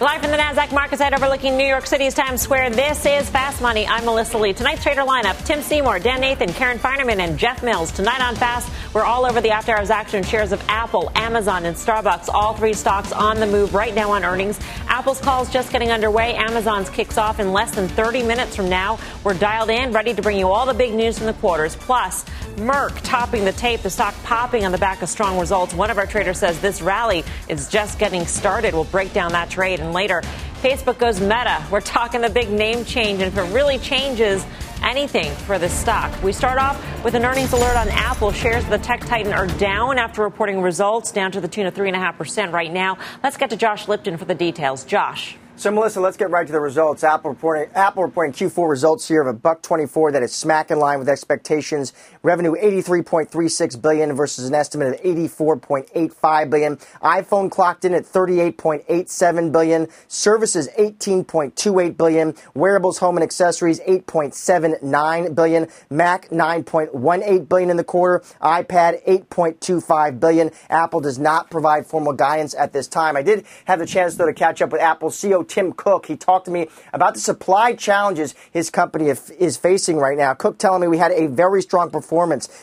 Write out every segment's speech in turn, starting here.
Live from the NASDAQ market site overlooking New York City's Times Square, this is Fast Money. I'm Melissa Lee. Tonight's trader lineup Tim Seymour, Dan Nathan, Karen Finerman, and Jeff Mills. Tonight on Fast, we're all over the after hours action shares of Apple, Amazon, and Starbucks. All three stocks on the move right now on earnings. Apple's call's just getting underway. Amazon's kicks off in less than 30 minutes from now. We're dialed in, ready to bring you all the big news from the quarters. Plus, Merck topping the tape, the stock popping on the back of strong results. One of our traders says this rally is just getting started. We'll break down that trade. Later, Facebook goes meta. We're talking the big name change, and if it really changes anything for the stock. We start off with an earnings alert on Apple. Shares of the tech titan are down after reporting results, down to the tune of 3.5% right now. Let's get to Josh Lipton for the details. Josh. So, Melissa, let's get right to the results. Apple reporting, Apple reporting Q4 results here of a buck 24 that is smack in line with expectations. Revenue 83.36 billion versus an estimate of 84.85 billion. iPhone clocked in at 38.87 billion. Services 18.28 billion. Wearables, home and accessories 8.79 billion. Mac 9.18 billion in the quarter. iPad 8.25 billion. Apple does not provide formal guidance at this time. I did have the chance though to catch up with Apple CEO Tim Cook. He talked to me about the supply challenges his company is facing right now. Cook telling me we had a very strong performance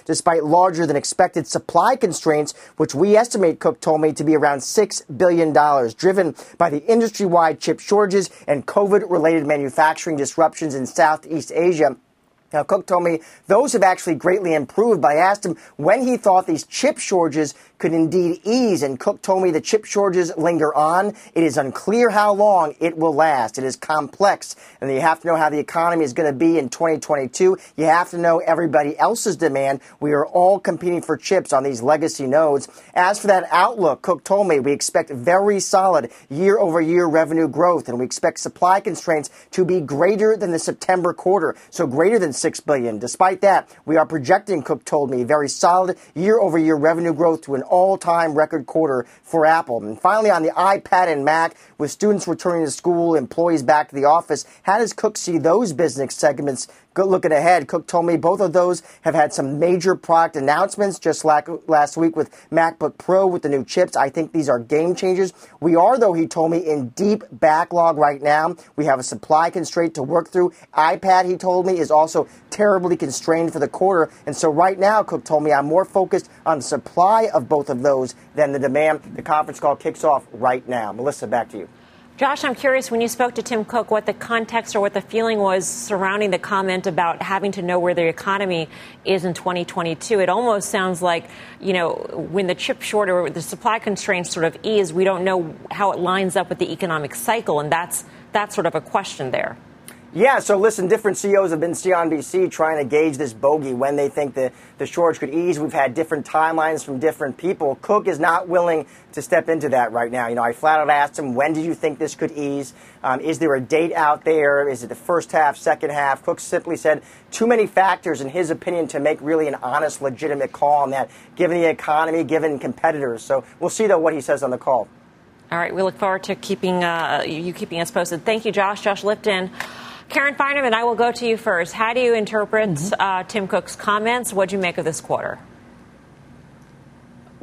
despite larger than expected supply constraints, which we estimate, Cook told me, to be around $6 billion, driven by the industry wide chip shortages and COVID related manufacturing disruptions in Southeast Asia. Now, Cook told me those have actually greatly improved, but I asked him when he thought these chip shortages could indeed ease. And Cook told me the chip shortages linger on. It is unclear how long it will last. It is complex. And you have to know how the economy is going to be in 2022. You have to know everybody else's demand. We are all competing for chips on these legacy nodes. As for that outlook, Cook told me we expect very solid year over year revenue growth and we expect supply constraints to be greater than the September quarter. So greater than 6 billion. Despite that, we are projecting, Cook told me, very solid year over year revenue growth to an all-time record quarter for Apple. And finally, on the iPad and Mac, with students returning to school, employees back to the office, how does Cook see those business segments Good looking ahead. Cook told me both of those have had some major product announcements just like last week with MacBook Pro with the new chips. I think these are game changers. We are, though, he told me, in deep backlog right now. We have a supply constraint to work through. iPad, he told me, is also terribly constrained for the quarter. And so right now, Cook told me I'm more focused on the supply of both of those than the demand. The conference call kicks off right now. Melissa, back to you. Josh, I'm curious when you spoke to Tim Cook, what the context or what the feeling was surrounding the comment about having to know where the economy is in 2022. It almost sounds like, you know, when the chip short or the supply constraints sort of ease, we don't know how it lines up with the economic cycle, and that's that's sort of a question there. Yeah, so listen, different CEOs have been CNBC trying to gauge this bogey when they think the, the shortage could ease. We've had different timelines from different people. Cook is not willing to step into that right now. You know, I flat out asked him, when do you think this could ease? Um, is there a date out there? Is it the first half, second half? Cook simply said too many factors, in his opinion, to make really an honest, legitimate call on that, given the economy, given competitors. So we'll see, though, what he says on the call. All right, we look forward to keeping uh, you keeping us posted. Thank you, Josh. Josh Lipton. Karen Finerman, I will go to you first. How do you interpret mm-hmm. uh, Tim Cook's comments? What do you make of this quarter?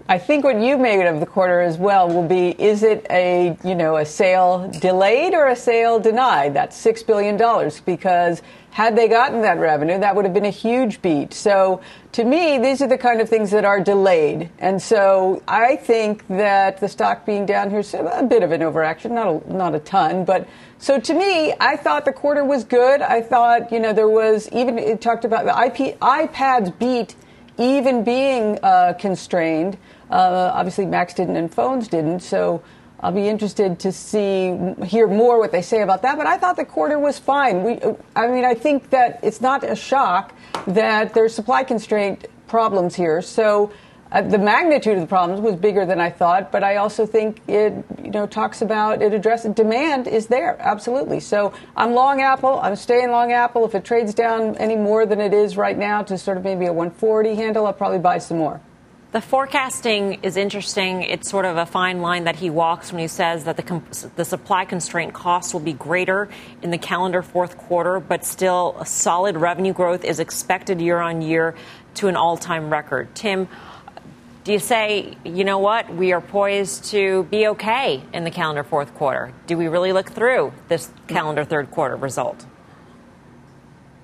I think what you made of the quarter as well will be is it a you know a sale delayed or a sale denied? That's six billion dollars because had they gotten that revenue, that would have been a huge beat. So to me, these are the kind of things that are delayed. And so I think that the stock being down here is a bit of an overaction, not a, not a ton, but so to me, I thought the quarter was good. I thought, you know, there was even, it talked about the IP, iPads beat even being uh, constrained. Uh, obviously, Macs didn't and phones didn't. So I'll be interested to see, hear more what they say about that. But I thought the quarter was fine. We, I mean, I think that it's not a shock that there's supply constraint problems here. So uh, the magnitude of the problems was bigger than I thought, but I also think it, you know, talks about it addresses demand is there absolutely. So I'm long Apple. I'm staying long Apple. If it trades down any more than it is right now to sort of maybe a 140 handle, I'll probably buy some more. The forecasting is interesting. It's sort of a fine line that he walks when he says that the, the supply constraint costs will be greater in the calendar fourth quarter, but still a solid revenue growth is expected year on year to an all time record. Tim, do you say, you know what, we are poised to be okay in the calendar fourth quarter? Do we really look through this calendar third quarter result?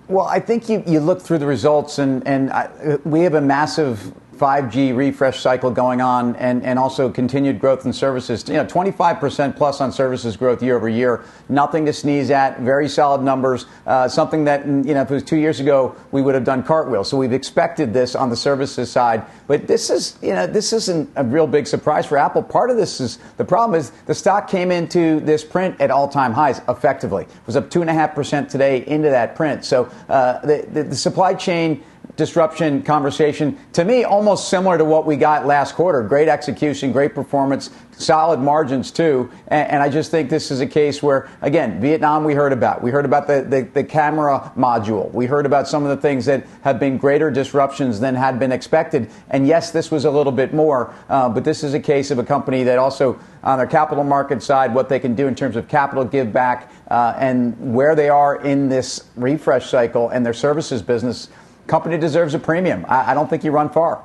Well, I think you, you look through the results, and, and I, we have a massive 5G refresh cycle going on and, and also continued growth in services. You know, 25% plus on services growth year over year. Nothing to sneeze at. Very solid numbers. Uh, something that, you know, if it was two years ago, we would have done cartwheels. So we've expected this on the services side. But this is, you know, this isn't a real big surprise for Apple. Part of this is the problem is the stock came into this print at all time highs effectively. It was up 2.5% today into that print. So uh, the, the, the supply chain disruption conversation, to me, almost similar to what we got last quarter. Great execution, great performance, solid margins too. And, and, I just think this is a case where, again, Vietnam we heard about. We heard about the, the, the, camera module. We heard about some of the things that have been greater disruptions than had been expected. And yes, this was a little bit more, uh, but this is a case of a company that also, on their capital market side, what they can do in terms of capital give back uh, and where they are in this refresh cycle and their services business company deserves a premium. I, I don't think you run far.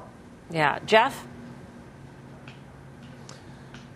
Yeah. Jeff?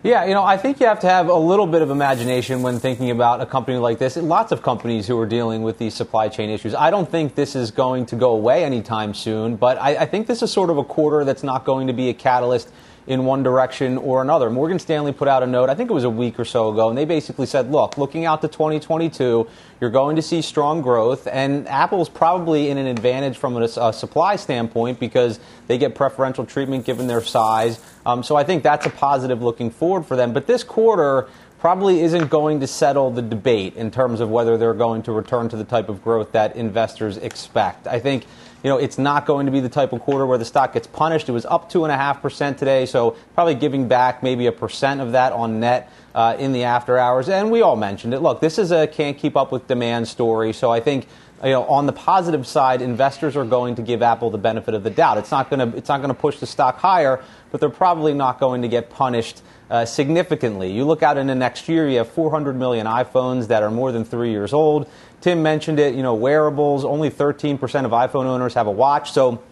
Yeah, you know, I think you have to have a little bit of imagination when thinking about a company like this. And lots of companies who are dealing with these supply chain issues. I don't think this is going to go away anytime soon, but I, I think this is sort of a quarter that's not going to be a catalyst in one direction or another. Morgan Stanley put out a note, I think it was a week or so ago, and they basically said, look, looking out to 2022, you're going to see strong growth, and Apple's probably in an advantage from a, a supply standpoint because they get preferential treatment given their size. Um, so I think that's a positive looking forward for them. But this quarter, probably isn't going to settle the debate in terms of whether they're going to return to the type of growth that investors expect. I think you know, it's not going to be the type of quarter where the stock gets punished. It was up 2.5% today, so probably giving back maybe a percent of that on net uh, in the after hours. And we all mentioned it. Look, this is a can't keep up with demand story, so I think you know, on the positive side, investors are going to give Apple the benefit of the doubt. It's not going to it's not going to push the stock higher, but they're probably not going to get punished uh, significantly. You look out into next year, you have 400 million iPhones that are more than three years old. Tim mentioned it, you know, wearables, only 13% of iPhone owners have a watch. So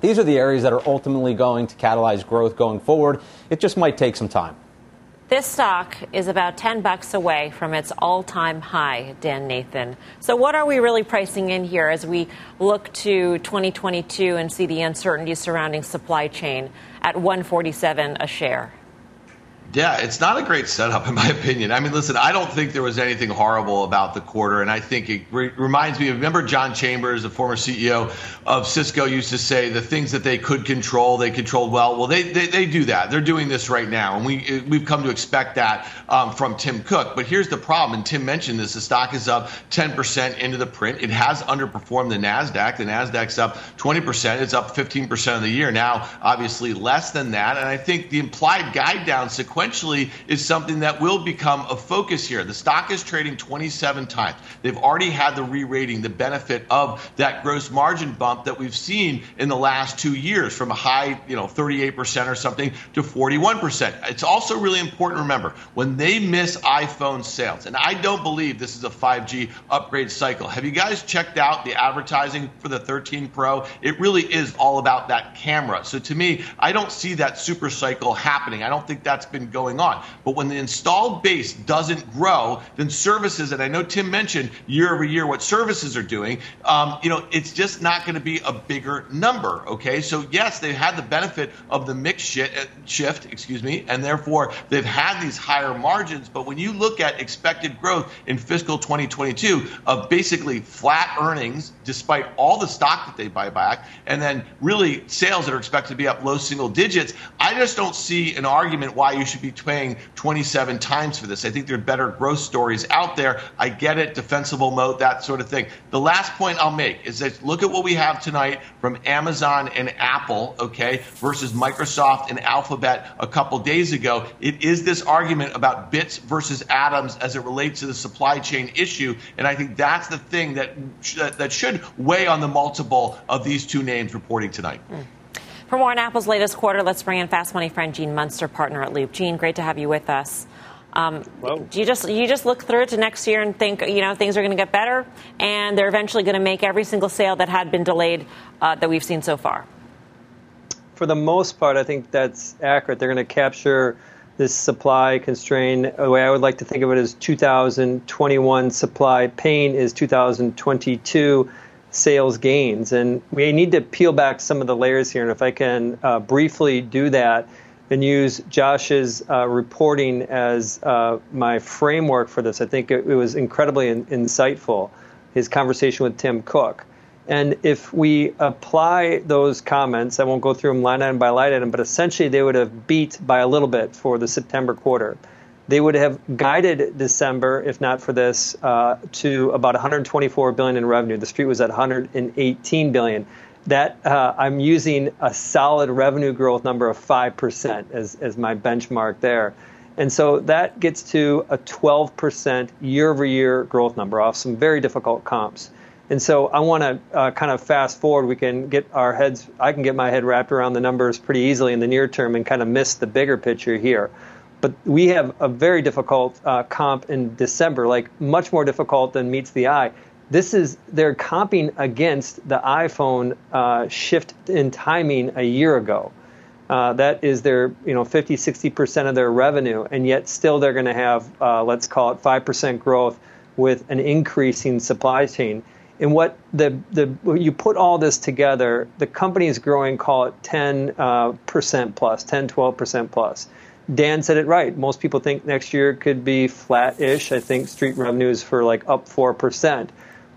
these are the areas that are ultimately going to catalyze growth going forward. It just might take some time. This stock is about 10 bucks away from its all-time high, Dan Nathan. So what are we really pricing in here as we look to 2022 and see the uncertainty surrounding supply chain at 147 a share? Yeah, it's not a great setup, in my opinion. I mean, listen, I don't think there was anything horrible about the quarter, and I think it re- reminds me. of Remember, John Chambers, the former CEO of Cisco, used to say the things that they could control, they controlled well. Well, they they, they do that. They're doing this right now, and we we've come to expect that um, from Tim Cook. But here's the problem, and Tim mentioned this: the stock is up 10% into the print. It has underperformed the Nasdaq. The Nasdaq's up 20%. It's up 15% of the year now. Obviously, less than that, and I think the implied guide down sequence sequentially is something that will become a focus here. The stock is trading 27 times. They've already had the re rating, the benefit of that gross margin bump that we've seen in the last two years from a high, you know, 38% or something to 41%. It's also really important to remember when they miss iPhone sales, and I don't believe this is a 5G upgrade cycle. Have you guys checked out the advertising for the 13 Pro? It really is all about that camera. So to me, I don't see that super cycle happening. I don't think that's been going on. But when the installed base doesn't grow, then services, and I know Tim mentioned year over year what services are doing, um, you know, it's just not going to be a bigger number. Okay, so yes, they've had the benefit of the mix uh, shift, excuse me, and therefore they've had these higher margins. But when you look at expected growth in fiscal 2022 of basically flat earnings, despite all the stock that they buy back, and then really sales that are expected to be up low single digits, I just don't see an argument why you should should be paying 27 times for this. I think there are better growth stories out there. I get it, defensible moat, that sort of thing. The last point I'll make is that look at what we have tonight from Amazon and Apple, okay, versus Microsoft and Alphabet a couple days ago. It is this argument about bits versus atoms as it relates to the supply chain issue, and I think that's the thing that that should weigh on the multiple of these two names reporting tonight. Mm. For more on Apple's latest quarter, let's bring in Fast Money friend Gene Munster, partner at Loup. Gene, great to have you with us. Um, you just you just look through it to next year and think you know things are going to get better, and they're eventually going to make every single sale that had been delayed uh, that we've seen so far. For the most part, I think that's accurate. They're going to capture this supply constraint. The way I would like to think of it is 2021 supply pain is 2022 sales gains. And we need to peel back some of the layers here. And if I can uh, briefly do that and use Josh's uh, reporting as uh, my framework for this, I think it, it was incredibly in, insightful, his conversation with Tim Cook. And if we apply those comments, I won't go through them line item by line item, but essentially they would have beat by a little bit for the September quarter they would have guided December, if not for this, uh, to about 124 billion in revenue. The street was at 118 billion. That uh, I'm using a solid revenue growth number of five percent as as my benchmark there, and so that gets to a 12 percent year-over-year growth number off some very difficult comps. And so I want to uh, kind of fast forward. We can get our heads. I can get my head wrapped around the numbers pretty easily in the near term and kind of miss the bigger picture here. But we have a very difficult uh, comp in December, like much more difficult than meets the eye. This is they're comping against the iPhone uh, shift in timing a year ago. Uh, that is their you know 50 60 percent of their revenue, and yet still they're going to have uh, let's call it five percent growth with an increasing supply chain. And what the the you put all this together, the company is growing, call it 10 uh, percent plus, 10 12 percent plus. Dan said it right. Most people think next year could be flat-ish. I think street revenues for like up four percent.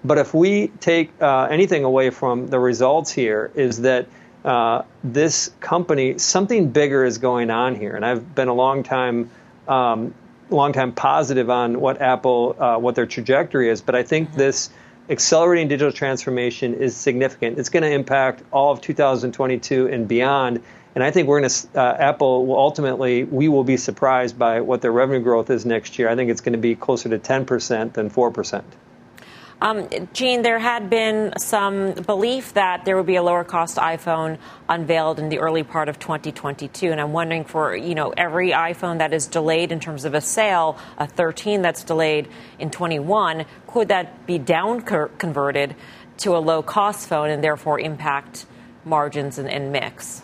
But if we take uh, anything away from the results here, is that uh, this company something bigger is going on here, and I've been a long time. Um, long time positive on what Apple, uh, what their trajectory is, but I think mm-hmm. this accelerating digital transformation is significant. It's going to impact all of 2022 and beyond. And I think we're going to, uh, Apple will ultimately, we will be surprised by what their revenue growth is next year. I think it's going to be closer to 10% than 4%. Um, Gene, there had been some belief that there would be a lower cost iPhone unveiled in the early part of 2022, and I'm wondering for you know every iPhone that is delayed in terms of a sale, a 13 that's delayed in 21, could that be down converted to a low cost phone and therefore impact margins and, and mix?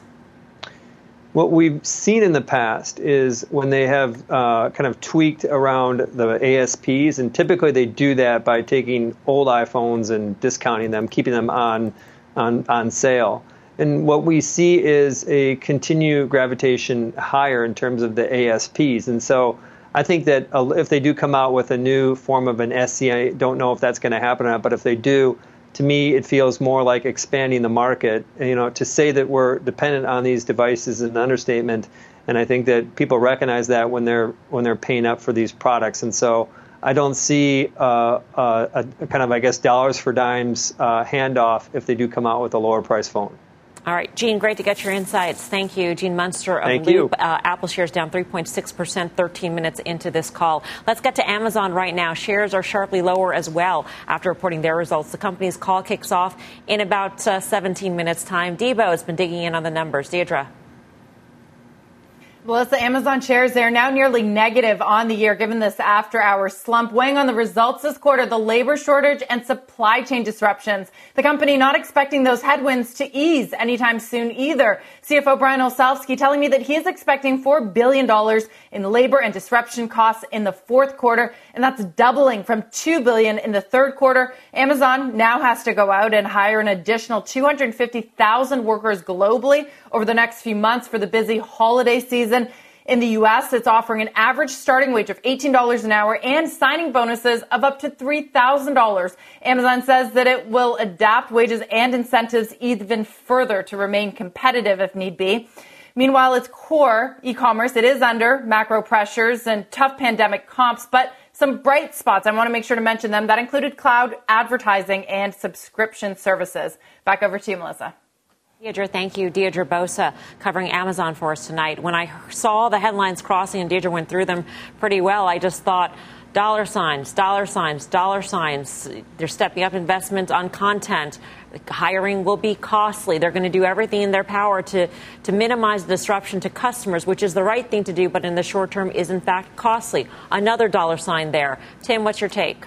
What we've seen in the past is when they have uh, kind of tweaked around the ASPs, and typically they do that by taking old iPhones and discounting them, keeping them on on on sale. And what we see is a continued gravitation higher in terms of the ASPs. And so I think that if they do come out with a new form of an SE, I don't know if that's going to happen or not, but if they do, to me, it feels more like expanding the market. You know, to say that we're dependent on these devices is an understatement, and I think that people recognize that when they're when they're paying up for these products. And so, I don't see uh, uh, a, kind of, I guess, dollars for dimes uh, handoff if they do come out with a lower price phone. All right, Gene, great to get your insights. Thank you. Gene Munster of Thank Loup. Uh, Apple shares down 3.6%, 13 minutes into this call. Let's get to Amazon right now. Shares are sharply lower as well after reporting their results. The company's call kicks off in about uh, 17 minutes' time. Debo has been digging in on the numbers. Deirdre. Melissa, Amazon shares, they're now nearly negative on the year given this after hour slump, weighing on the results this quarter, the labor shortage and supply chain disruptions. The company not expecting those headwinds to ease anytime soon either. CFO Brian Olsavsky telling me that he is expecting $4 billion in labor and disruption costs in the fourth quarter, and that's doubling from 2 billion in the third quarter. Amazon now has to go out and hire an additional 250,000 workers globally over the next few months for the busy holiday season. In the U.S., it's offering an average starting wage of $18 an hour and signing bonuses of up to $3,000. Amazon says that it will adapt wages and incentives even further to remain competitive if need be. Meanwhile, its core e-commerce, it is under macro pressures and tough pandemic comps, but some bright spots. I want to make sure to mention them. That included cloud advertising and subscription services. Back over to you, Melissa. Deirdre, thank you. Deirdre Bosa covering Amazon for us tonight. When I saw the headlines crossing and Deirdre went through them pretty well, I just thought, dollar signs, dollar signs, dollar signs. They're stepping up investments on content. Hiring will be costly. They're going to do everything in their power to, to minimize disruption to customers, which is the right thing to do, but in the short term is in fact costly. Another dollar sign there. Tim, what's your take?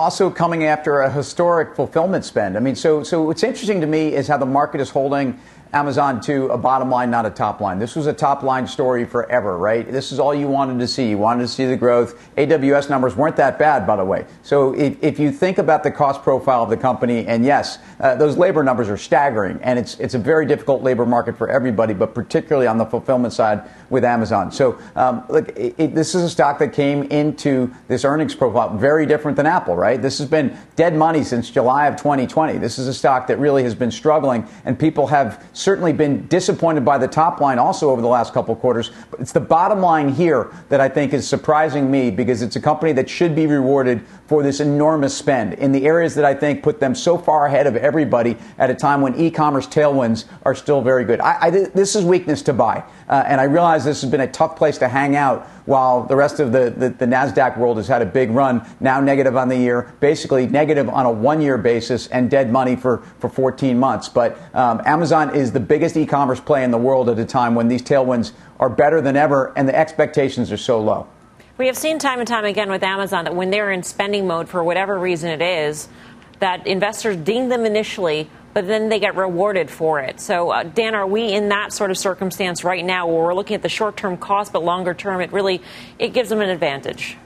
Also coming after a historic fulfillment spend. I mean, so so what's interesting to me is how the market is holding Amazon to a bottom line, not a top line. This was a top line story forever, right? This is all you wanted to see. You wanted to see the growth. AWS numbers weren't that bad, by the way. So if, if you think about the cost profile of the company, and yes, uh, those labor numbers are staggering, and it's it's a very difficult labor market for everybody, but particularly on the fulfillment side with Amazon. So um, look, it, it, this is a stock that came into this earnings profile very different than Apple, right? This has been dead money since July of 2020. This is a stock that really has been struggling, and people have certainly been disappointed by the top line also over the last couple quarters. But it's the bottom line here that I think is surprising me because it's a company that should be rewarded for this enormous spend in the areas that I think put them so far ahead of everybody at a time when e-commerce tailwinds are still very good. I, I, this is weakness to buy, uh, and I realize this has been a tough place to hang out while the rest of the, the, the NASDAQ world has had a big run, now negative on the year, basically negative on a one year basis and dead money for, for 14 months. But um, Amazon is the biggest e commerce play in the world at a time when these tailwinds are better than ever and the expectations are so low. We have seen time and time again with Amazon that when they're in spending mode for whatever reason it is, that investors ding them initially, but then they get rewarded for it. So, uh, Dan, are we in that sort of circumstance right now where we're looking at the short term cost, but longer term, it really it gives them an advantage?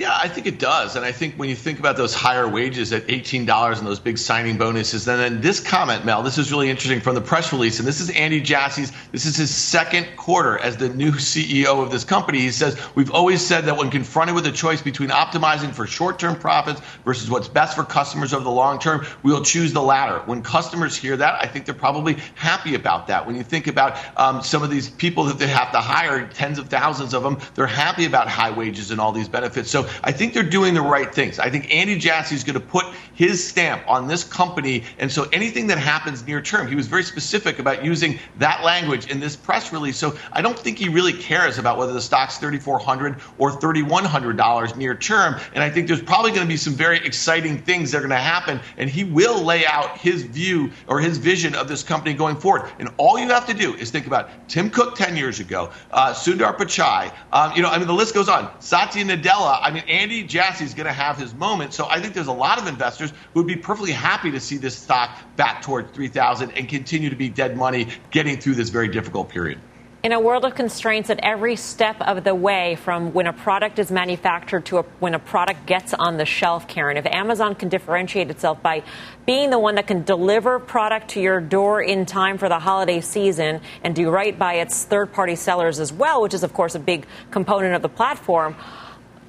Yeah, I think it does. And I think when you think about those higher wages at $18 and those big signing bonuses, then this comment, Mel, this is really interesting from the press release. And this is Andy Jassy's, this is his second quarter as the new CEO of this company. He says, We've always said that when confronted with a choice between optimizing for short term profits versus what's best for customers over the long term, we'll choose the latter. When customers hear that, I think they're probably happy about that. When you think about um, some of these people that they have to hire, tens of thousands of them, they're happy about high wages and all these benefits. So I think they're doing the right things. I think Andy Jassy is going to put his stamp on this company. And so anything that happens near term, he was very specific about using that language in this press release. So I don't think he really cares about whether the stock's 3,400 or $3,100 near term. And I think there's probably going to be some very exciting things that are going to happen. And he will lay out his view or his vision of this company going forward. And all you have to do is think about Tim Cook 10 years ago, uh, Sundar Pichai. Um, you know, I mean, the list goes on. Satya Nadella. I mean, Andy Jassy is going to have his moment. So I think there's a lot of investors who would be perfectly happy to see this stock back towards 3,000 and continue to be dead money getting through this very difficult period. In a world of constraints at every step of the way, from when a product is manufactured to a, when a product gets on the shelf, Karen, if Amazon can differentiate itself by being the one that can deliver product to your door in time for the holiday season and do right by its third party sellers as well, which is, of course, a big component of the platform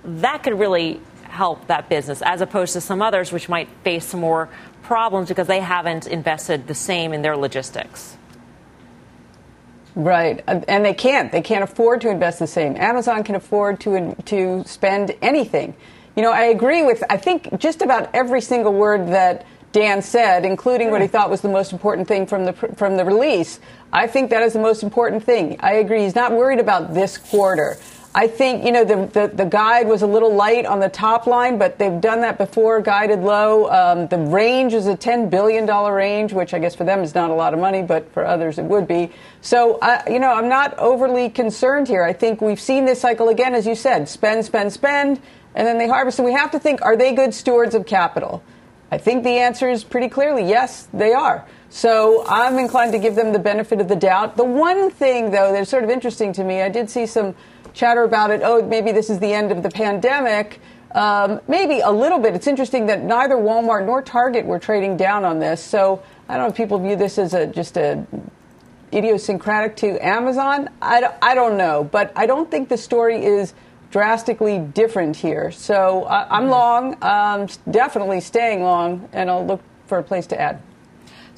that could really help that business as opposed to some others which might face some more problems because they haven't invested the same in their logistics. Right, and they can't. They can't afford to invest the same. Amazon can afford to to spend anything. You know, I agree with. I think just about every single word that Dan said, including what he thought was the most important thing from the from the release. I think that is the most important thing. I agree. He's not worried about this quarter. I think, you know, the, the, the, guide was a little light on the top line, but they've done that before, guided low. Um, the range is a $10 billion range, which I guess for them is not a lot of money, but for others it would be. So, uh, you know, I'm not overly concerned here. I think we've seen this cycle again, as you said spend, spend, spend, and then they harvest. And we have to think are they good stewards of capital? I think the answer is pretty clearly yes, they are. So I'm inclined to give them the benefit of the doubt. The one thing, though, that's sort of interesting to me, I did see some chatter about it. Oh, maybe this is the end of the pandemic. Um, maybe a little bit. It's interesting that neither Walmart nor Target were trading down on this. So I don't know if people view this as a just a idiosyncratic to Amazon. I, I don't know, but I don't think the story is drastically different here. So I, am long, um, definitely staying long, and I'll look for a place to add.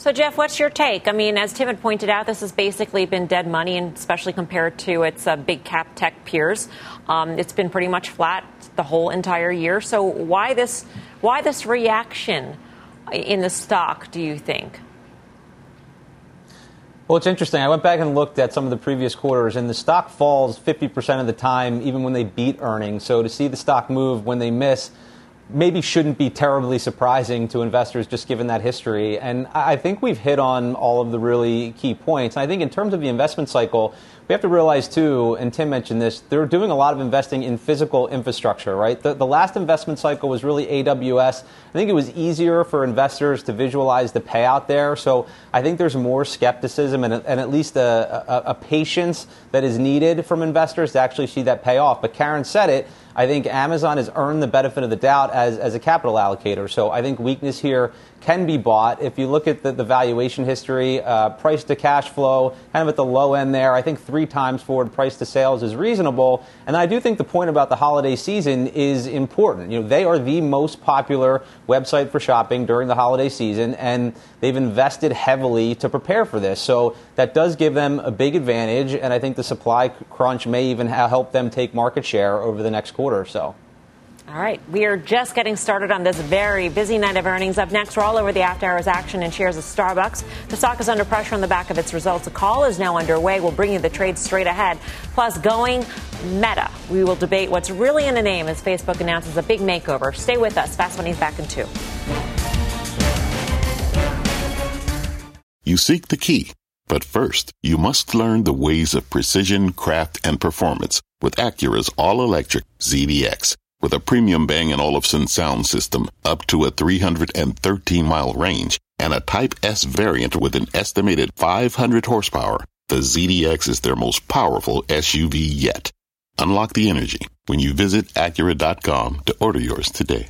So, Jeff, what's your take? I mean, as Tim had pointed out, this has basically been dead money, and especially compared to its uh, big cap tech peers. Um, it's been pretty much flat the whole entire year. So, why this, why this reaction in the stock, do you think? Well, it's interesting. I went back and looked at some of the previous quarters, and the stock falls 50% of the time, even when they beat earnings. So to see the stock move when they miss, maybe shouldn't be terribly surprising to investors just given that history. And I think we've hit on all of the really key points. And I think in terms of the investment cycle, have to realize too, and Tim mentioned this, they're doing a lot of investing in physical infrastructure, right? The, the last investment cycle was really AWS. I think it was easier for investors to visualize the payout there. So I think there's more skepticism and, and at least a, a, a patience that is needed from investors to actually see that payoff. But Karen said it. I think Amazon has earned the benefit of the doubt as, as a capital allocator. So I think weakness here can be bought. If you look at the, the valuation history, uh, price to cash flow, kind of at the low end there, I think three times forward price to sales is reasonable. And I do think the point about the holiday season is important. You know, they are the most popular website for shopping during the holiday season, and they've invested heavily to prepare for this. So that does give them a big advantage, and I think the supply crunch may even help them take market share over the next quarter or so. All right, we are just getting started on this very busy night of earnings. Up next, we're all over the after hours action and shares of Starbucks. The stock is under pressure on the back of its results. A call is now underway. We'll bring you the trade straight ahead. Plus, going meta. We will debate what's really in the name as Facebook announces a big makeover. Stay with us. Fast Money's back in two. You seek the key, but first, you must learn the ways of precision, craft, and performance with Acura's all electric ZDX. With a premium Bang & Olufsen sound system up to a 313 mile range and a Type S variant with an estimated 500 horsepower, the ZDX is their most powerful SUV yet. Unlock the energy when you visit Acura.com to order yours today.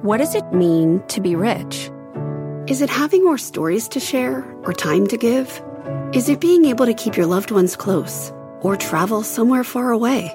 What does it mean to be rich? Is it having more stories to share or time to give? Is it being able to keep your loved ones close or travel somewhere far away?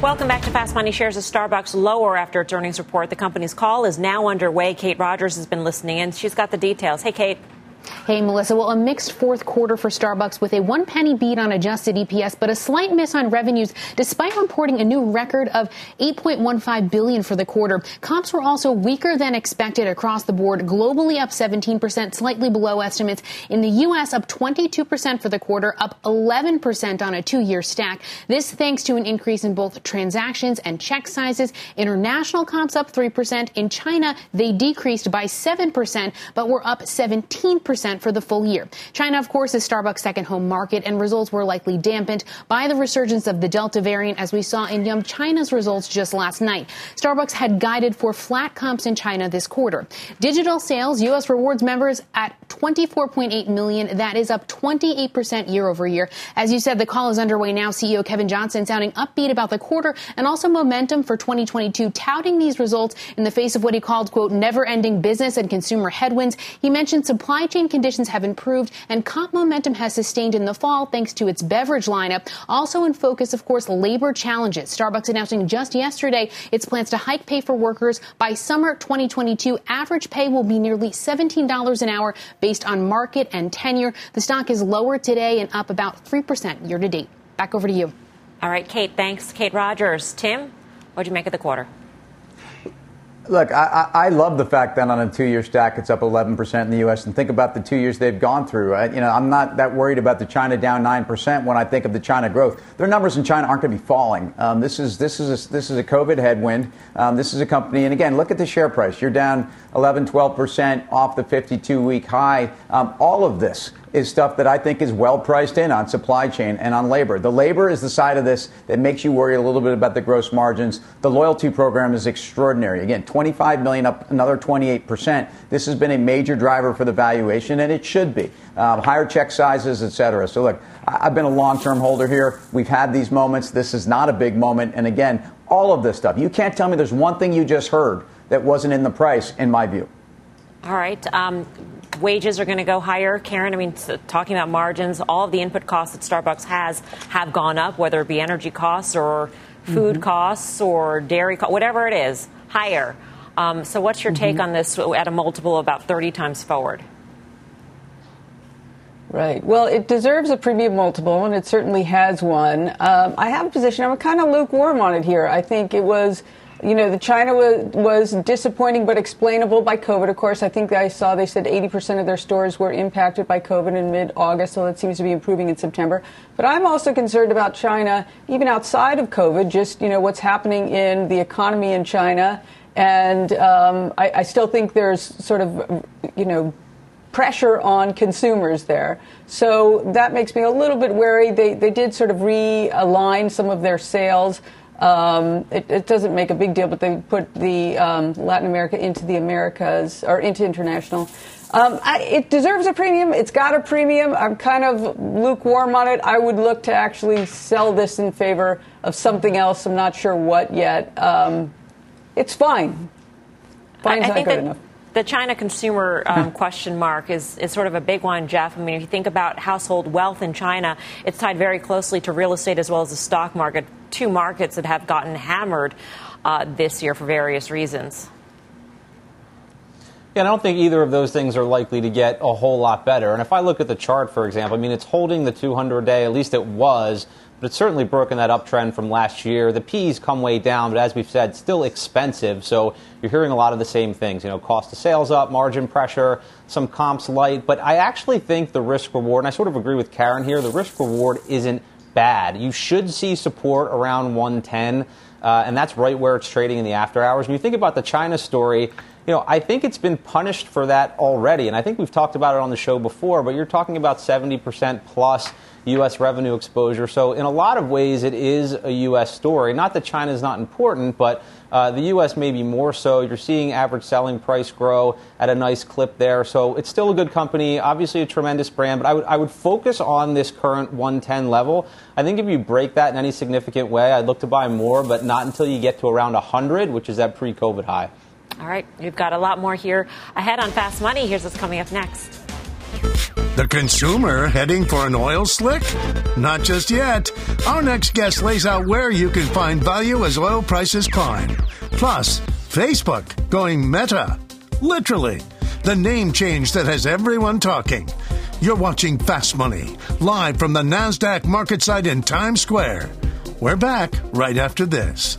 Welcome back to Fast Money. Shares of Starbucks lower after its earnings report. The company's call is now underway. Kate Rogers has been listening in. She's got the details. Hey, Kate. Hey, Melissa. Well, a mixed fourth quarter for Starbucks with a one penny beat on adjusted EPS, but a slight miss on revenues, despite reporting a new record of 8.15 billion for the quarter. Comps were also weaker than expected across the board. Globally up 17%, slightly below estimates. In the U.S., up 22% for the quarter, up 11% on a two-year stack. This thanks to an increase in both transactions and check sizes. International comps up 3%. In China, they decreased by 7%, but were up 17% percent for the full year. China, of course, is Starbucks' second home market, and results were likely dampened by the resurgence of the Delta variant, as we saw in Yum China's results just last night. Starbucks had guided for flat comps in China this quarter. Digital sales, U.S. rewards members at 24.8 million. That is up 28% year over year. As you said, the call is underway now. CEO Kevin Johnson sounding upbeat about the quarter and also momentum for 2022, touting these results in the face of what he called, quote, never ending business and consumer headwinds. He mentioned supply chain conditions have improved and comp momentum has sustained in the fall thanks to its beverage lineup. Also in focus, of course, labor challenges. Starbucks announcing just yesterday its plans to hike pay for workers by summer 2022. Average pay will be nearly $17 an hour based on market and tenure. The stock is lower today and up about 3% year to date. Back over to you. All right, Kate. Thanks, Kate Rogers. Tim, what'd you make of the quarter? Look, I, I, love the fact that on a two-year stack it's up 11% in the U.S. And think about the two years they've gone through. Right? You know, I'm not that worried about the China down 9% when I think of the China growth. Their numbers in China aren't going to be falling. Um, this is this is a, this is a COVID headwind. Um, this is a company, and again, look at the share price. You're down 11, 12% off the 52-week high. Um, all of this is stuff that I think is well priced in on supply chain and on labor. The labor is the side of this that makes you worry a little bit about the gross margins. The loyalty program is extraordinary. Again, 25 million up another 28%. This has been a major driver for the valuation, and it should be. Um, higher check sizes, et cetera. So look, I've been a long-term holder here. We've had these moments. This is not a big moment. And again, all of this stuff. You can't tell me there's one thing you just heard that wasn't in the price, in my view. All right. Um, wages are going to go higher. Karen, I mean, talking about margins, all of the input costs that Starbucks has have gone up, whether it be energy costs or food mm-hmm. costs or dairy costs, whatever it is, higher. Um, so, what's your mm-hmm. take on this at a multiple of about 30 times forward? Right. Well, it deserves a premium multiple, and it certainly has one. Um, I have a position. I'm kind of lukewarm on it here. I think it was you know, the China was, was disappointing but explainable by COVID. Of course, I think I saw they said 80% of their stores were impacted by COVID in mid-August, so that seems to be improving in September. But I'm also concerned about China, even outside of COVID, just, you know, what's happening in the economy in China. And um, I, I still think there's sort of, you know, pressure on consumers there. So that makes me a little bit wary. They, they did sort of realign some of their sales. Um, it, it, doesn't make a big deal, but they put the um, Latin America into the Americas or into international. Um, I, it deserves a premium. It's got a premium. I'm kind of lukewarm on it. I would look to actually sell this in favor of something else. I'm not sure what yet. Um, it's fine. Fine's I, I not good enough the China consumer um, question mark is, is sort of a big one, Jeff. I mean, if you think about household wealth in China, it's tied very closely to real estate as well as the stock market, two markets that have gotten hammered uh, this year for various reasons. Yeah, I don't think either of those things are likely to get a whole lot better. And if I look at the chart, for example, I mean, it's holding the 200 day, at least it was but it's certainly broken that uptrend from last year. The P's come way down, but as we've said, still expensive. So you're hearing a lot of the same things. You know, cost of sales up, margin pressure, some comps light. But I actually think the risk reward, and I sort of agree with Karen here, the risk reward isn't bad. You should see support around 110. Uh, and that's right where it's trading in the after hours. When you think about the China story, you know, I think it's been punished for that already. And I think we've talked about it on the show before, but you're talking about 70% plus U.S. revenue exposure. So, in a lot of ways, it is a U.S. story. Not that China is not important, but uh, the U.S. may be more so. You're seeing average selling price grow at a nice clip there. So, it's still a good company, obviously a tremendous brand, but I would, I would focus on this current 110 level. I think if you break that in any significant way, I'd look to buy more, but not until you get to around 100, which is that pre COVID high. All right, we've got a lot more here ahead on Fast Money. Here's what's coming up next. The consumer heading for an oil slick? Not just yet. Our next guest lays out where you can find value as oil prices climb. Plus, Facebook going meta. Literally. The name change that has everyone talking. You're watching Fast Money, live from the NASDAQ market site in Times Square. We're back right after this.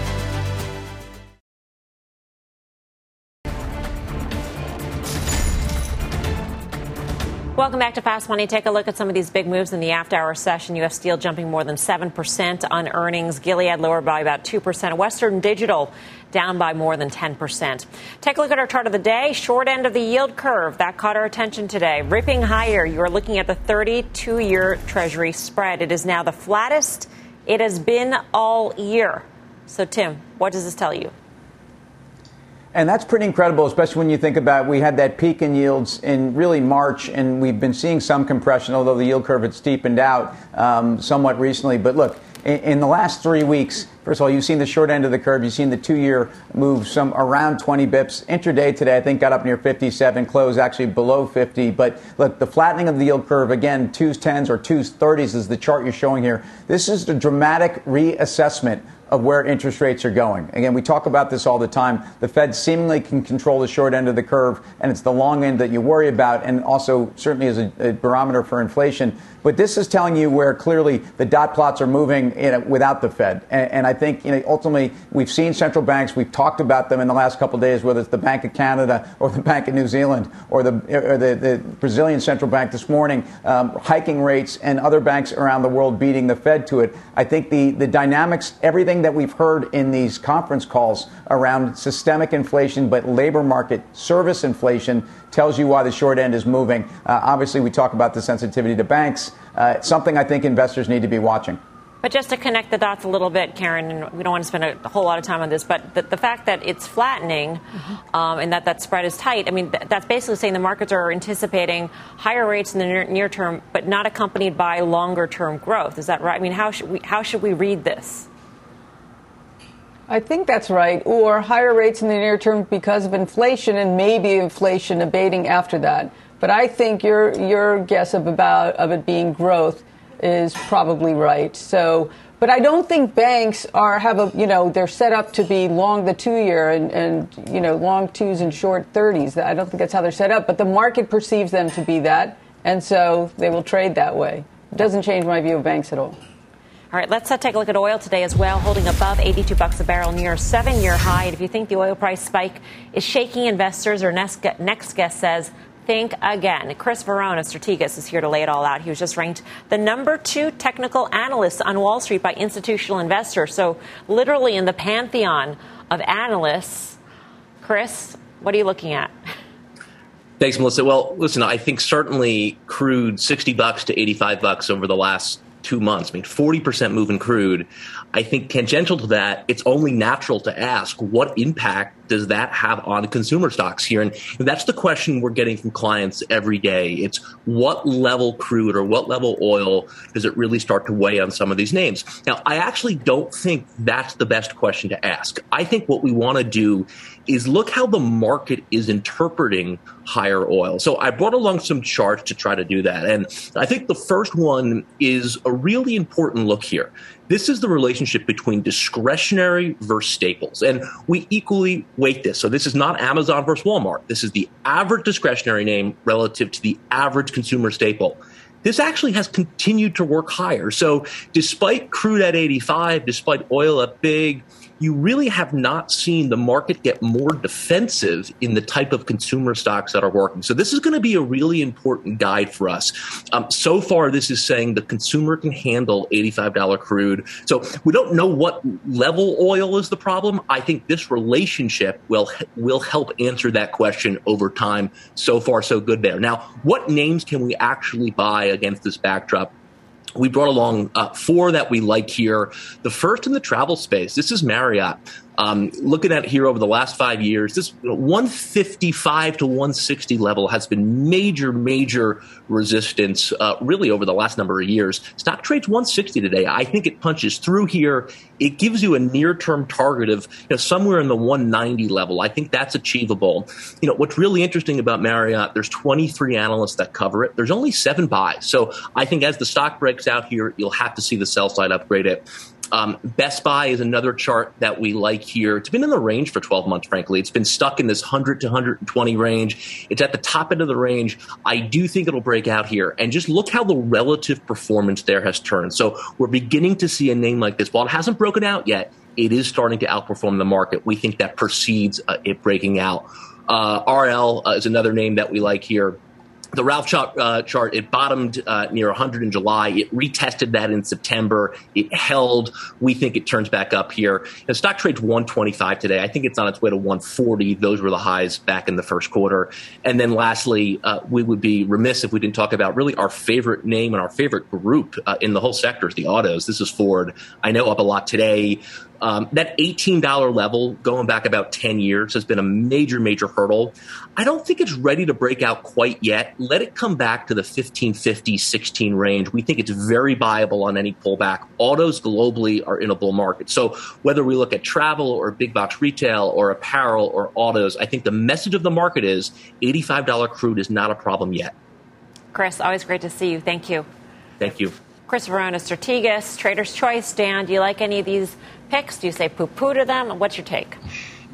Welcome back to Fast Money. Take a look at some of these big moves in the after hour session. U.S. Steel jumping more than 7% on earnings. Gilead lower by about 2%. Western Digital down by more than 10%. Take a look at our chart of the day. Short end of the yield curve. That caught our attention today. Ripping higher. You are looking at the 32 year Treasury spread. It is now the flattest it has been all year. So, Tim, what does this tell you? And that's pretty incredible, especially when you think about we had that peak in yields in really March, and we've been seeing some compression, although the yield curve had steepened out um, somewhat recently. But look, in, in, the last three weeks, first of all, you've seen the short end of the curve. You've seen the two-year move some around 20 bips. Intraday today, I think, got up near 57, closed actually below 50. But look, the flattening of the yield curve again, 2s 10s or 2s 30s is the chart you're showing here. This is the dramatic reassessment of where interest rates are going. Again, we talk about this all the time. The Fed seemingly can control the short end of the curve, and it's the long end that you worry about, and also certainly as a, a barometer for inflation. But this is telling you where clearly the dot plots are moving without the Fed. And, and, I think you know, ultimately we've seen central banks, we've talked about them in the last couple of days, whether it's the Bank of Canada or the Bank of New Zealand or the, or the, the Brazilian central bank this morning, um, hiking rates and other banks around the world beating the Fed to it. I think the, the dynamics, everything that we've heard in these conference calls around systemic inflation, but labor market service inflation tells you why the short end is moving. Uh, obviously, we talk about the sensitivity to banks. Uh, it's something I think investors need to be watching. But just to connect the dots a little bit, Karen, and we don't want to spend a whole lot of time on this, but the, the fact that it's flattening mm-hmm. um, and that that spread is tight, I mean, th- that's basically saying the markets are anticipating higher rates in the near, near term, but not accompanied by longer term growth. Is that right? I mean, how should we, how should we read this? I think that's right. Or higher rates in the near term because of inflation and maybe inflation abating after that. But I think your your guess of about of it being growth is probably right. So, but I don't think banks are have a you know they're set up to be long the two year and and you know long twos and short thirties. I don't think that's how they're set up. But the market perceives them to be that, and so they will trade that way. It doesn't change my view of banks at all. All right, let's uh, take a look at oil today as well, holding above 82 bucks a barrel near a seven-year high. And if you think the oil price spike is shaking investors, our next, next guest says think again. Chris Verrone of Strategas is here to lay it all out. He was just ranked the number two technical analyst on Wall Street by institutional investors. So literally in the pantheon of analysts. Chris, what are you looking at? Thanks, Melissa. Well, listen, I think certainly crude 60 bucks to 85 bucks over the last two months. I mean, 40% move in crude. I think tangential to that, it's only natural to ask what impact does that have on consumer stocks here? And that's the question we're getting from clients every day. It's what level crude or what level oil does it really start to weigh on some of these names? Now, I actually don't think that's the best question to ask. I think what we want to do is look how the market is interpreting higher oil. So I brought along some charts to try to do that. And I think the first one is a really important look here. This is the relationship between discretionary versus staples. And we equally weight this. So this is not Amazon versus Walmart. This is the average discretionary name relative to the average consumer staple this actually has continued to work higher. So despite crude at 85, despite oil at big, you really have not seen the market get more defensive in the type of consumer stocks that are working. So this is going to be a really important guide for us. Um, so far, this is saying the consumer can handle $85 crude. So we don't know what level oil is the problem. I think this relationship will will help answer that question over time. So far, so good there. Now, what names can we actually buy against this backdrop? We brought along uh, four that we like here. The first in the travel space, this is Marriott. Um, looking at here over the last five years, this 155 to 160 level has been major, major resistance uh, really over the last number of years. Stock trades 160 today. I think it punches through here. It gives you a near term target of you know, somewhere in the 190 level. I think that's achievable. You know, what's really interesting about Marriott, there's 23 analysts that cover it. There's only seven buys. So I think as the stock breaks out here, you'll have to see the sell side upgrade it. Um, Best Buy is another chart that we like here. It's been in the range for 12 months, frankly. It's been stuck in this 100 to 120 range. It's at the top end of the range. I do think it'll break out here. And just look how the relative performance there has turned. So we're beginning to see a name like this. While it hasn't broken out yet, it is starting to outperform the market. We think that precedes uh, it breaking out. Uh, RL uh, is another name that we like here the Ralph chart, uh, chart it bottomed uh, near 100 in July. It retested that in September. It held. We think it turns back up here. The stock trades 125 today. I think it's on its way to 140. Those were the highs back in the first quarter. And then lastly, uh, we would be remiss if we didn't talk about really our favorite name and our favorite group uh, in the whole sector is the autos. This is Ford. I know up a lot today. Um, that $18 level going back about 10 years has been a major, major hurdle. I don't think it's ready to break out quite yet. Let it come back to the 1550, 16 range. We think it's very viable on any pullback. Autos globally are in a bull market. So whether we look at travel or big box retail or apparel or autos, I think the message of the market is $85 crude is not a problem yet. Chris, always great to see you. Thank you. Thank you. Chris Verrone, Strategas, Trader's Choice. Dan, do you like any of these picks? Do you say poo poo to them? What's your take?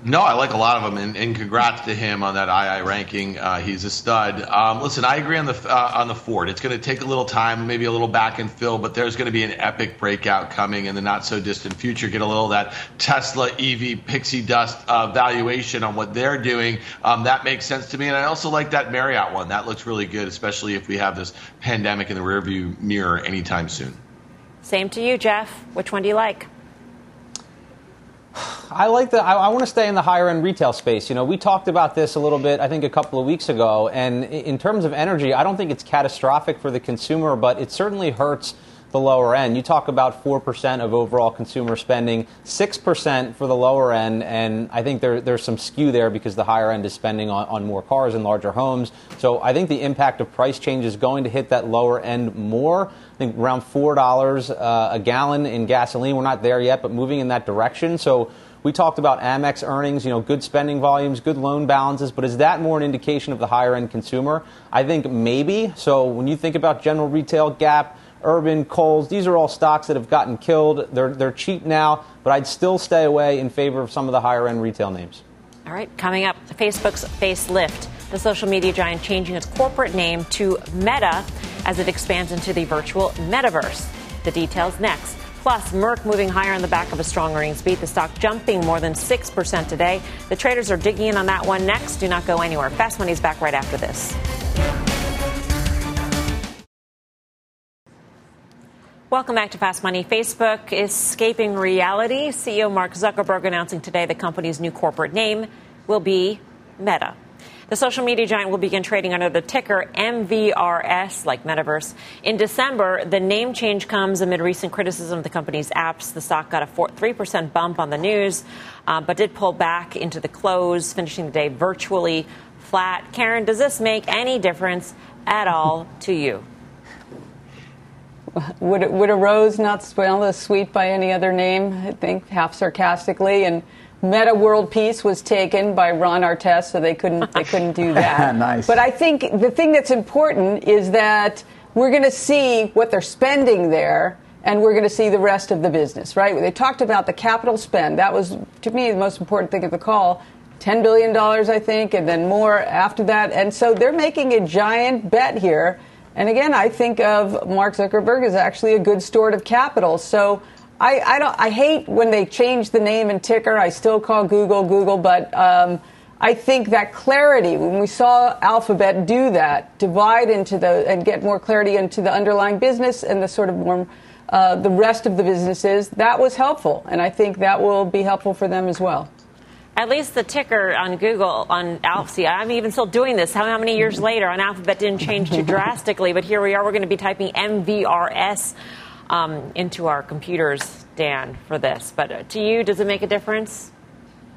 No, I like a lot of them, and, and congrats to him on that II ranking. Uh, he's a stud. Um, listen, I agree on the uh, on the Ford. It's going to take a little time, maybe a little back and fill, but there's going to be an epic breakout coming in the not so distant future. Get a little of that Tesla EV pixie dust uh, valuation on what they're doing. Um, that makes sense to me, and I also like that Marriott one. That looks really good, especially if we have this pandemic in the rearview mirror anytime soon. Same to you, Jeff. Which one do you like? I like the. I, I want to stay in the higher end retail space. You know, we talked about this a little bit, I think, a couple of weeks ago. And in terms of energy, I don't think it's catastrophic for the consumer, but it certainly hurts the lower end. You talk about 4% of overall consumer spending, 6% for the lower end, and I think there, there's some skew there because the higher end is spending on, on more cars and larger homes. So I think the impact of price change is going to hit that lower end more. I think around $4 uh, a gallon in gasoline. We're not there yet, but moving in that direction. So we talked about Amex earnings, you know, good spending volumes, good loan balances, but is that more an indication of the higher end consumer? I think maybe. So when you think about general retail, Gap, Urban, Kohl's, these are all stocks that have gotten killed. They're, they're cheap now, but I'd still stay away in favor of some of the higher end retail names. All right, coming up, Facebook's facelift, the social media giant changing its corporate name to Meta as it expands into the virtual metaverse. The details next. Plus, Merck moving higher on the back of a strong earnings beat. The stock jumping more than 6% today. The traders are digging in on that one next. Do not go anywhere. Fast Money's back right after this. Welcome back to Fast Money. Facebook is escaping reality. CEO Mark Zuckerberg announcing today the company's new corporate name will be Meta. The social media giant will begin trading under the ticker MVRS, like Metaverse. In December, the name change comes amid recent criticism of the company's apps. The stock got a 4, 3% bump on the news, uh, but did pull back into the close, finishing the day virtually flat. Karen, does this make any difference at all to you? Would, would a rose not smell as sweet by any other name? I think half sarcastically. And Meta World Peace was taken by Ron Artest, so they couldn't they couldn't do that. nice. But I think the thing that's important is that we're going to see what they're spending there. And we're going to see the rest of the business, right? They talked about the capital spend. That was, to me, the most important thing of the call. $10 billion, I think, and then more after that. And so they're making a giant bet here and again, I think of Mark Zuckerberg as actually a good steward of capital. So I, I don't. I hate when they change the name and ticker. I still call Google Google, but um, I think that clarity when we saw Alphabet do that, divide into the and get more clarity into the underlying business and the sort of more. Uh, the rest of the businesses, that was helpful. And I think that will be helpful for them as well. At least the ticker on Google on Alpha. I'm even still doing this. How, how many years later on Alphabet didn't change too drastically, but here we are. We're going to be typing MVRS um, into our computers, Dan, for this. But uh, to you, does it make a difference?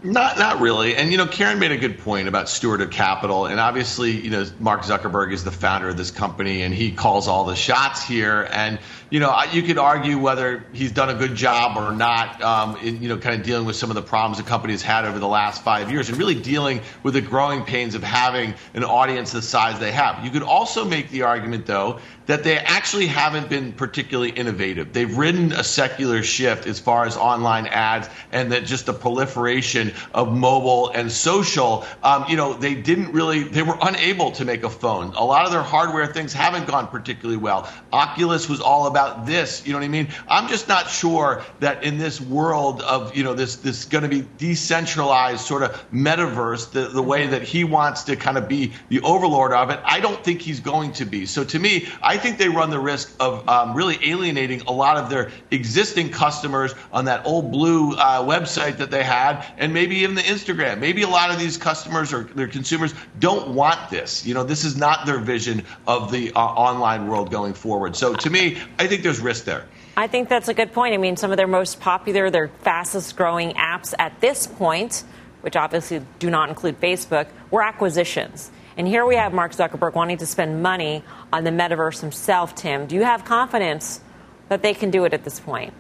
Not, not really. And you know, Karen made a good point about steward of capital. And obviously, you know, Mark Zuckerberg is the founder of this company, and he calls all the shots here. And you know, you could argue whether he's done a good job or not, um, in, you know, kind of dealing with some of the problems the company has had over the last five years and really dealing with the growing pains of having an audience the size they have. You could also make the argument, though, that they actually haven't been particularly innovative. They've ridden a secular shift as far as online ads and that just the proliferation of mobile and social. Um, you know, they didn't really, they were unable to make a phone. A lot of their hardware things haven't gone particularly well. Oculus was all about about this. You know what I mean? I'm just not sure that in this world of you know this this going to be decentralized sort of metaverse, the the way that he wants to kind of be the overlord of it. I don't think he's going to be. So to me, I think they run the risk of um, really alienating a lot of their existing customers on that old blue uh, website that they had, and maybe even the Instagram. Maybe a lot of these customers or their consumers don't want this. You know, this is not their vision of the uh, online world going forward. So to me, I think there's risk there. I think that's a good point. I mean, some of their most popular, their fastest growing apps at this point, which obviously do not include Facebook, were acquisitions. And here we have Mark Zuckerberg wanting to spend money on the metaverse himself, Tim. Do you have confidence that they can do it at this point?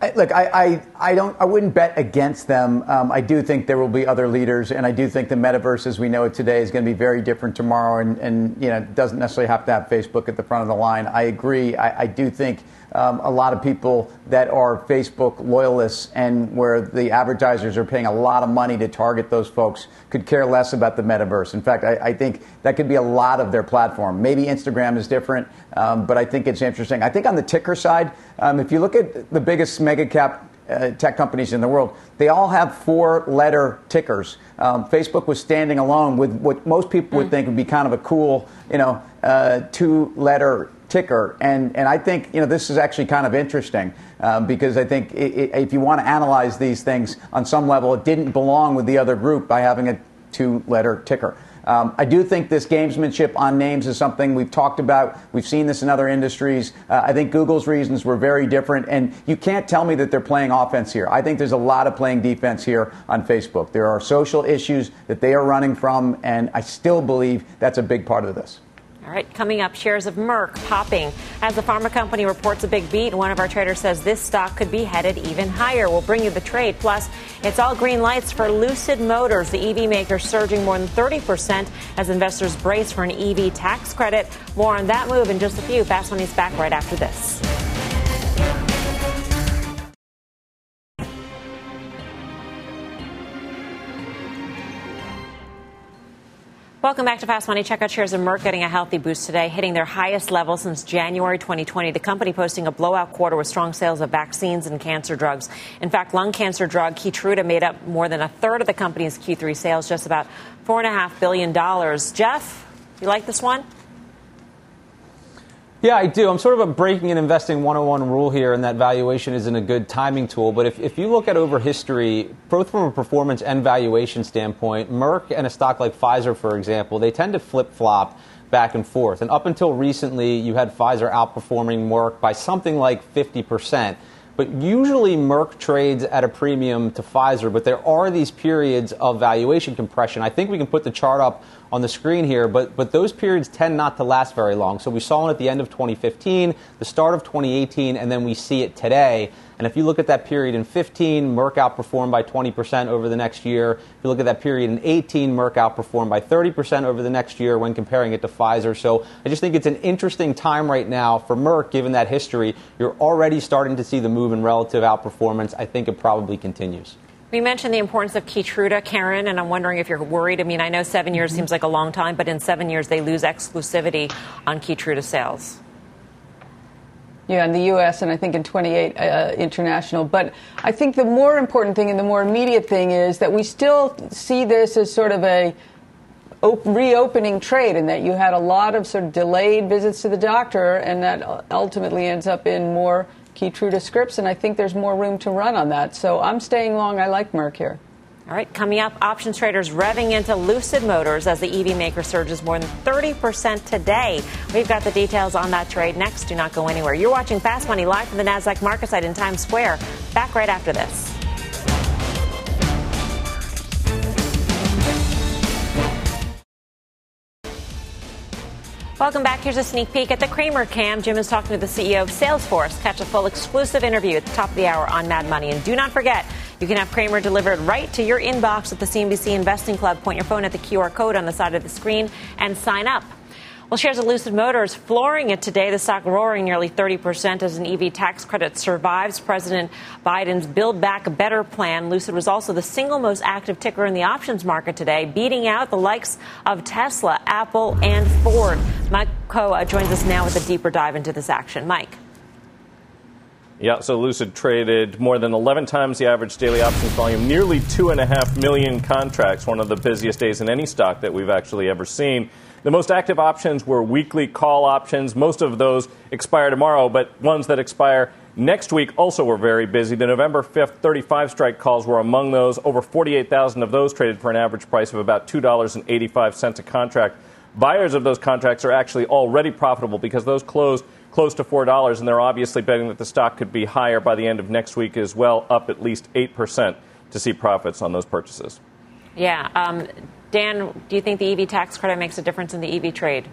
I, look, I, I, I, don't, I wouldn't bet against them. Um, I do think there will be other leaders, and I do think the metaverse as we know it today is going to be very different tomorrow, and, and you know, doesn't necessarily have to have Facebook at the front of the line. I agree. I, I do think um, a lot of people that are Facebook loyalists and where the advertisers are paying a lot of money to target those folks could care less about the metaverse. In fact, I, I think that could be a lot of their platform. Maybe Instagram is different, um, but I think it's interesting. I think on the ticker side, um, if you look at the biggest mega cap uh, tech companies in the world, they all have four letter tickers. Um, Facebook was standing alone with what most people would mm. think would be kind of a cool, you know, uh, two letter ticker. And, and I think you know, this is actually kind of interesting um, because I think it, it, if you want to analyze these things on some level, it didn't belong with the other group by having a two letter ticker. Um, I do think this gamesmanship on names is something we've talked about. We've seen this in other industries. Uh, I think Google's reasons were very different, and you can't tell me that they're playing offense here. I think there's a lot of playing defense here on Facebook. There are social issues that they are running from, and I still believe that's a big part of this. All right, coming up, shares of Merck popping as the pharma company reports a big beat. One of our traders says this stock could be headed even higher. We'll bring you the trade. Plus, it's all green lights for Lucid Motors, the EV maker surging more than 30% as investors brace for an EV tax credit. More on that move in just a few. Fast Money's back right after this. Welcome back to Fast Money. Check out shares of Merck getting a healthy boost today, hitting their highest level since January 2020. The company posting a blowout quarter with strong sales of vaccines and cancer drugs. In fact, lung cancer drug Keytruda made up more than a third of the company's Q3 sales, just about $4.5 billion. Jeff, you like this one? Yeah, I do. I'm sort of a breaking and investing 101 rule here, and that valuation isn't a good timing tool. But if, if you look at over history, both from a performance and valuation standpoint, Merck and a stock like Pfizer, for example, they tend to flip flop back and forth. And up until recently, you had Pfizer outperforming Merck by something like 50%. But usually Merck trades at a premium to Pfizer, but there are these periods of valuation compression. I think we can put the chart up on the screen here, but, but those periods tend not to last very long. So we saw it at the end of 2015, the start of 2018, and then we see it today. And if you look at that period in 15, Merck outperformed by 20% over the next year. If you look at that period in 18, Merck outperformed by 30% over the next year when comparing it to Pfizer. So I just think it's an interesting time right now for Merck, given that history. You're already starting to see the move in relative outperformance. I think it probably continues. We mentioned the importance of Keytruda, Karen, and I'm wondering if you're worried. I mean, I know seven years mm-hmm. seems like a long time, but in seven years they lose exclusivity on Keytruda sales. Yeah, in the U.S. and I think in 28 uh, international. But I think the more important thing and the more immediate thing is that we still see this as sort of a op- reopening trade, and that you had a lot of sort of delayed visits to the doctor, and that ultimately ends up in more Keytruda scripts, and I think there's more room to run on that. So I'm staying long. I like Merck here. All right, coming up, options traders revving into Lucid Motors as the EV maker surges more than 30% today. We've got the details on that trade next. Do not go anywhere. You're watching Fast Money live from the NASDAQ market site in Times Square. Back right after this. Welcome back. Here's a sneak peek at the Cramer Cam. Jim is talking to the CEO of Salesforce. Catch a full exclusive interview at the top of the hour on Mad Money. And do not forget, you can have Cramer delivered right to your inbox at the CNBC Investing Club. Point your phone at the QR code on the side of the screen and sign up. Well, shares of Lucid Motors flooring it today. The stock roaring nearly 30% as an EV tax credit survives President Biden's Build Back Better plan. Lucid was also the single most active ticker in the options market today, beating out the likes of Tesla, Apple, and Ford. Mike Khouw joins us now with a deeper dive into this action. Mike. Yeah, so Lucid traded more than 11 times the average daily options volume, nearly 2.5 million contracts, one of the busiest days in any stock that we've actually ever seen. The most active options were weekly call options. Most of those expire tomorrow, but ones that expire next week also were very busy. The November 5th 35 strike calls were among those. Over 48,000 of those traded for an average price of about $2.85 a contract. Buyers of those contracts are actually already profitable because those closed close to $4, and they're obviously betting that the stock could be higher by the end of next week as well, up at least 8% to see profits on those purchases. Yeah. Um, Dan, do you think the EV tax credit makes a difference in the EV trade?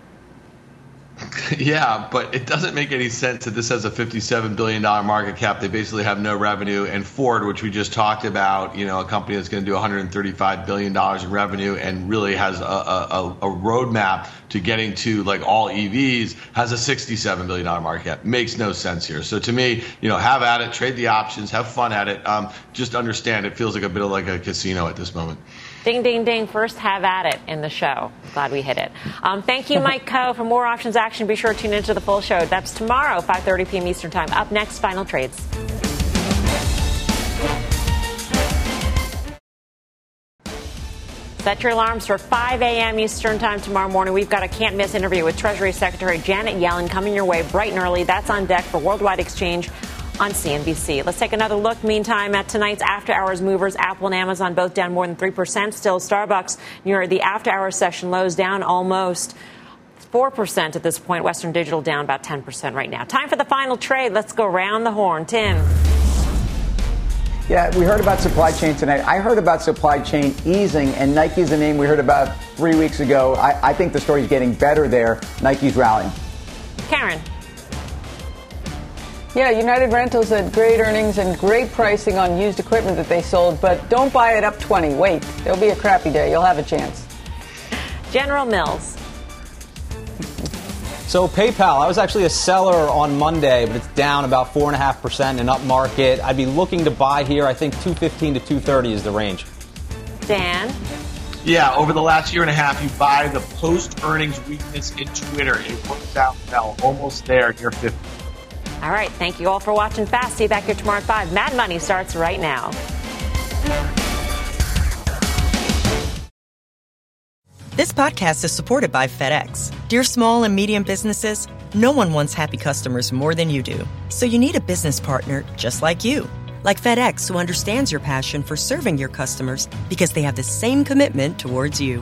Yeah, but it doesn't make any sense that this has a $57 billion market cap. They basically have no revenue. And Ford, which we just talked about, you know, a company that's going to do $135 billion in revenue and really has a, a, a roadmap to getting to like all EVs, has a $67 billion market cap. Makes no sense here. So to me, you know, have at it, trade the options, have fun at it. Um, just understand it feels like a bit of like a casino at this moment. Ding, ding, ding. First, have at it in the show. Glad we hit it. Um, thank you, Mike Khouw. For more options action, be sure to tune into the full show. That's tomorrow, 5.30 p.m. Eastern Time. Up next, final trades. Set your alarms for 5 a.m. Eastern Time tomorrow morning. We've got a can't miss interview with Treasury Secretary Janet Yellen coming your way bright and early. That's on deck for Worldwide Exchange on CNBC. Let's take another look, meantime, at tonight's after hours movers. Apple and Amazon both down more than 3%. Still, Starbucks near the after hours session lows down almost 4% at this point. Western Digital down about 10% right now. Time for the final trade. Let's go round the horn. Tim. Yeah, we heard about supply chain tonight. I heard about supply chain easing, and Nike's a name we heard about three weeks ago. I, I think the story's getting better there. Nike's rallying. Karen. Yeah, United Rentals had great earnings and great pricing on used equipment that they sold, but don't buy it up 20. Wait, there'll be a crappy day. You'll have a chance. General Mills. So PayPal, I was actually a seller on Monday, but it's down about four and a half percent in up market. I'd be looking to buy here. I think 215 to 230 is the range. Dan. Yeah, over the last year and a half, you buy the post earnings weakness in Twitter. It works out well, almost there near 50. All right. Thank you all for watching Fast. See you back here tomorrow at 5. Mad Money starts right now. This podcast is supported by FedEx. Dear small and medium businesses, no one wants happy customers more than you do. So you need a business partner just like you. Like FedEx, who understands your passion for serving your customers because they have the same commitment towards you.